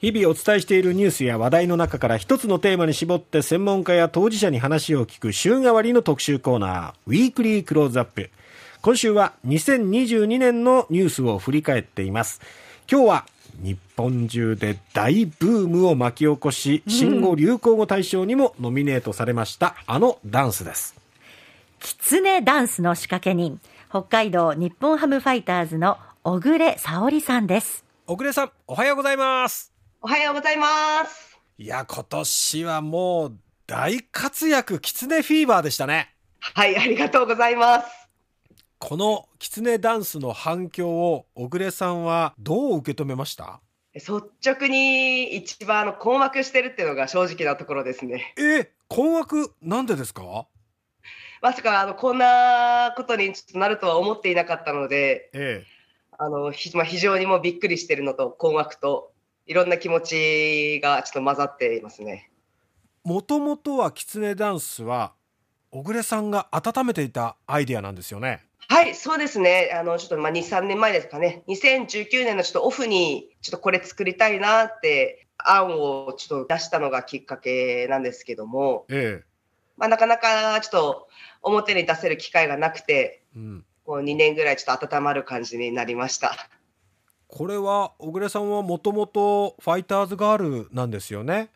日々お伝えしているニュースや話題の中から一つのテーマに絞って専門家や当事者に話を聞く週替わりの特集コーナー、ウィークリークローズアップ。今週は2022年のニュースを振り返っています。今日は日本中で大ブームを巻き起こし、新語・流行語大賞にもノミネートされました、あのダンスです。キツネダンスの仕掛け人、北海道日本ハムファイターズの小暮沙織さんです。小暮さん、おはようございます。おはようございます。いや、今年はもう大活躍、キツネフィーバーでしたね。はい、ありがとうございます。このキツネダンスの反響を小暮さんはどう受け止めました？率直に一番あの困惑してるっていうのが正直なところですね。え困惑なんでですか？まさかあのこんなことにちょっとなるとは思っていなかったので、ええ、あのひまあ、非常にもびっくりしてるのと困惑といろんな気持ちがちょっと混ざっていますね。もともとはキツネダンスは小暮さんが温めていたアイディアなんですよね。はい、そうですね。あの、ちょっとまあ2、3年前ですかね。2019年のちょっとオフに、ちょっとこれ作りたいなって案をちょっと出したのがきっかけなんですけども、ええ、まあなかなかちょっと表に出せる機会がなくて、うん、こう2年ぐらいちょっと温まる感じになりました。これは小暮さんはもともとファイターズガールなんですよね。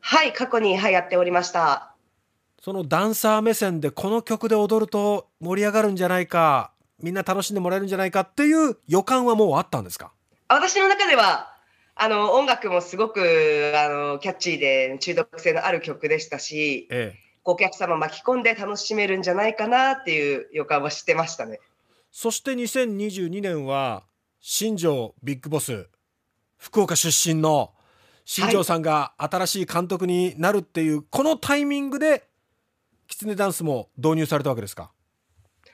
はい、過去に、はい、やっておりました。そのダンサー目線でこの曲で踊ると盛り上がるんじゃないかみんな楽しんでもらえるんじゃないかっていう予感はもうあったんですか？私の中ではあの音楽もすごくあのキャッチーで中毒性のある曲でしたし、ええ、お客様巻き込んで楽しめるんじゃないかなっていう予感はしてましたねそして2022年は新庄ビッグボス福岡出身の新庄さんが新しい監督になるっていう、はい、このタイミングでキツネダンスも導入されたわけですか？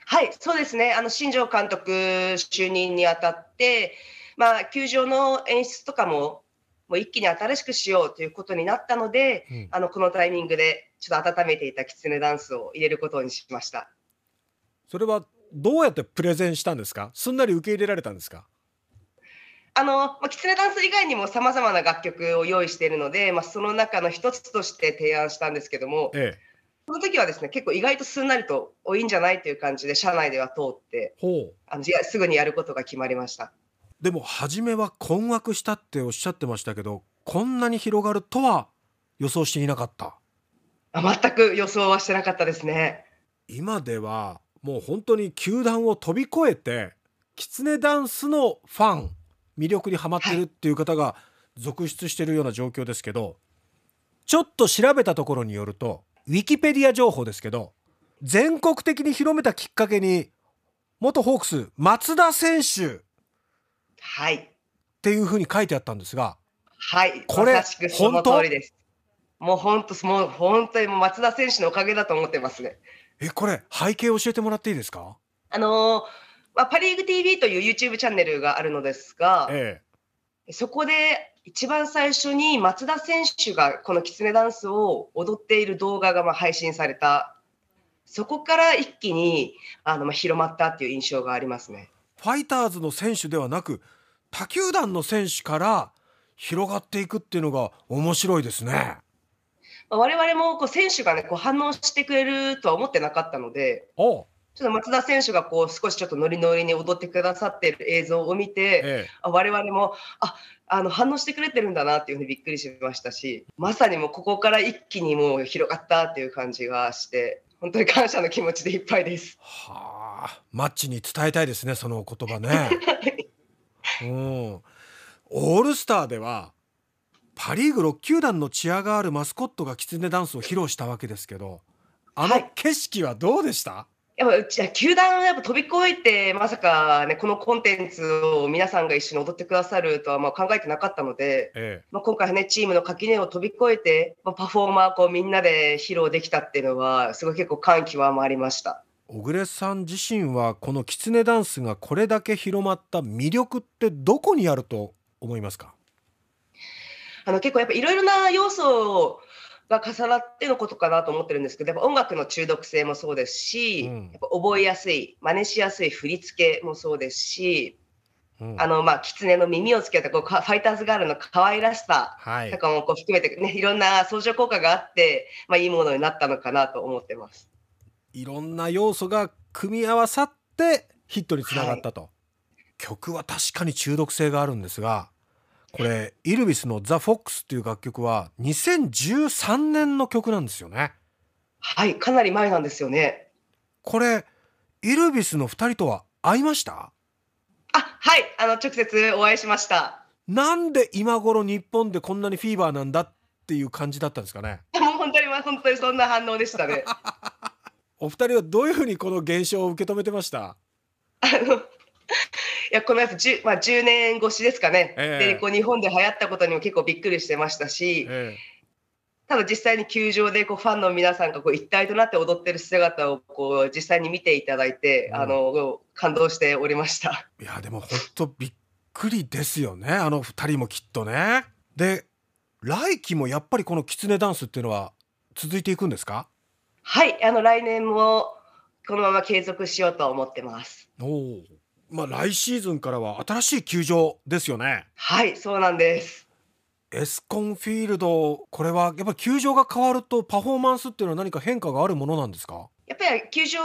はい、そうですね。あの新庄監督就任にあたって、まあ球場の演出とかももう一気に新しくしようということになったので、うん、あのこのタイミングでちょっと温めていたキツネダンスを入れることにしました。それはどうやってプレゼンしたんですか？すんなり受け入れられたんですか？あの、まあ、キツネダンス以外にもさまざまな楽曲を用意しているので、まあ、その中の一つとして提案したんですけども、ええ、その時はですね、結構意外とすんなりと、多いんじゃないという感じで、社内では通って、ほうあのすぐにやることが決まりました。でも、初めは困惑したっておっしゃってましたけど、こんなに広がるとは予想していなかった。あ全く予想はしてなかったですね。今では、もう本当に球団を飛び越えて、キツネダンスのファン、魅力にはまってるっていう方が続出してるような状況ですけど、はい、ちょっと調べたところによると、ウィキペディア情報ですけど全国的に広めたきっかけに元ホークス松田選手はい。っていうふうに書いてあったんですがはい。これ本当？です。もう本当もう本当にもう松田選手のおかげだと思ってますね。えこれ背景を教えてもらっていいですか？あのー、まあ、パ・リーグ TV という YouTube チャンネルがあるのですが、ええ、そこで一番最初に松田選手がこのきつねダンスを踊っている動画がまあ配信された。そこから一気にあのまあ広まったっていう印象がありますね。ファイターズの選手ではなく他球団の選手から広がっていくっていうのが面白いですね。我々もこう選手がねこう反応してくれるとは思ってなかったのでちょっと松田選手がこう少しちょっとノリノリに踊ってくださっている映像を見て、ええ、我々もああの反応してくれてるんだなっていうふうにびっくりしましたしまさにもうここから一気にもう広がったっていう感じがして本当に感謝の気持ちでいっぱいです。はあ。マッチに伝えたいですねその言葉ね。うん、オールスターではパ・リーグ6球団のチアガールマスコットがキツネダンスを披露したわけですけどあの景色はどうでした、はいやっぱうちは球団をやっぱ飛び越えて、まさかね、このコンテンツを皆さんが一緒に踊ってくださるとはまあ考えてなかったので、ええ、まあ、今回ね、チームの垣根を飛び越えて、まあ、パフォーマーこうみんなで披露できたっていうのは、すごい結構感極まりました。小暮さん自身は、このきつねダンスがこれだけ広まった魅力ってどこにあると思いますか？あの結構やっぱいろいろな要素をが重なってのことかなと思ってるんですけど、やっぱ音楽の中毒性もそうですし、うん、やっぱ覚えやすい、真似しやすい振り付けもそうですし、うん、あの、まあ、狐の耳をつけたこうファイターズガールの可愛らしさとかもこう含めて、ね、いろんな相乗効果があって、まあ、いいものになったのかなと思ってます。いろんな要素が組み合わさってヒットにつながったと、はい、曲は確かに中毒性があるんですがこれイルビスの「ザ・フォックスっていう楽曲は2013年の曲なんですよね。はいかなり前なんですよね。これイルビスの2人とは会いました？あはいあの直接お会いしました。なんで今頃日本でこんなにフィーバーなんだっていう感じだったんですかね？も う本当に本当にそんな反応でしたね。お二人はどういうふうにこの現象を受け止めてました？あの いやこのやつ 10,、まあ、10年越しですかね、えー、でこう日本で流行ったことにも結構びっくりしてましたし、えーただ実際に球場でこうファンの皆さんがこう一体となって踊ってる姿をこう実際に見ていただいて、うん、あの感動しておりました。いやでも本当びっくりですよね。あの2人もきっとね。で来季もやっぱりこのきつねダンスっていうのは続いていくんですか？はい。あの来年もこのまま継続しようと思ってます。おまあ来シーズンからは新しい球場ですよね。はいそうなんです。エスコンフィールドこれはやっぱり球場が変わるとパフォーマンスっていうのは何か変化があるものなんですか？やっぱり球場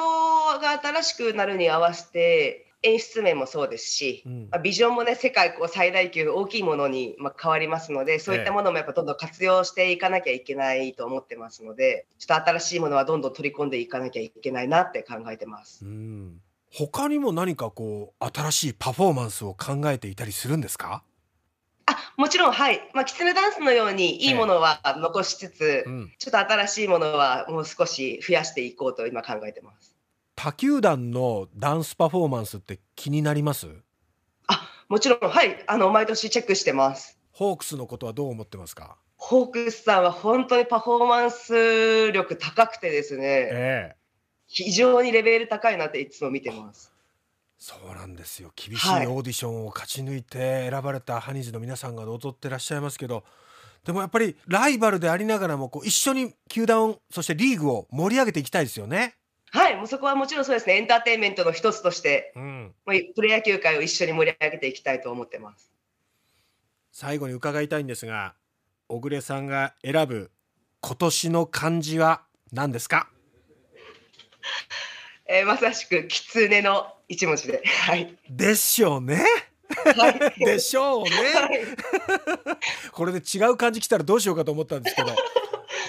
が新しくなるに合わせて演出面もそうですし、うん、まあ、ビジョンもね世界こう最大級大きいものにまあ変わりますのでそういったものもやっぱどんどん活用していかなきゃいけないと思ってますのでちょっと新しいものはどんどん取り込んでいかなきゃいけないなって考えてます。うん他にも何かこう新しいパフォーマンスを考えていたりするんですか？あもちろん、はい。まあ、キツネダンスのようにいいものは残しつつ、えうん、ちょっと新しいものはもう少し増やしていこうと今考えてます。他球団のダンスパフォーマンスって気になります？あもちろん、はい。あの、毎年チェックしてます。ホークスのことはどう思ってますか？ホークスさんは本当にパフォーマンス力高くてですね、ええ、非常にレベル高いなっていつも見てます。そうなんですよ厳しいオーディションを勝ち抜いて選ばれたハニーズの皆さんが踊ってらっしゃいますけどでもやっぱりライバルでありながらもこう一緒に球団そしてリーグを盛り上げていきたいですよね。はい、もうそこはもちろんそうですね、エンターテインメントの一つとして、うん、プロ野球界を一緒に盛り上げていきたいと思ってます。最後に伺いたいんですが、小暮さんが選ぶ今年の漢字は何ですか？えー、まさしく狐の一文字で。はい。でしょうね。はい、でしょうね。はい、これで違う感じ来たらどうしようかと思ったんですけど。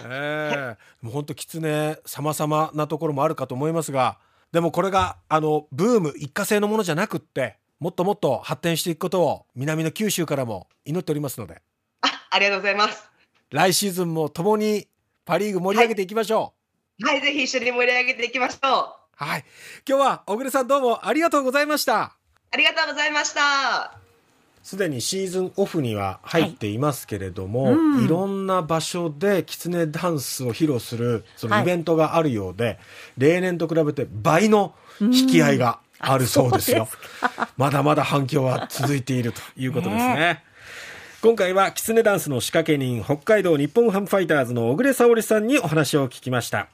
えー、もう本当狐様々なところもあるかと思いますが、でもこれがあのブーム一過性のものじゃなくって、もっともっと発展していくことを南の九州からも祈っておりますので。あ、ありがとうございます。来シーズンも共にパリーグ盛り上げていきましょう。はい、はい、ぜひ一緒に盛り上げていきましょう。はい。今日は小暮さんどうもありがとうございました。ありがとうございました。すでにシーズンオフには入っていますけれども、はいうん、いろんな場所でキツネダンスを披露するそのイベントがあるようで、はい、例年と比べて倍の引き合いがあるそうですよ。すまだまだ反響は続いているということですね。ね今回はキツネダンスの仕掛け人、北海道日本ハムファイターズの小暮沙織さんにお話を聞きました。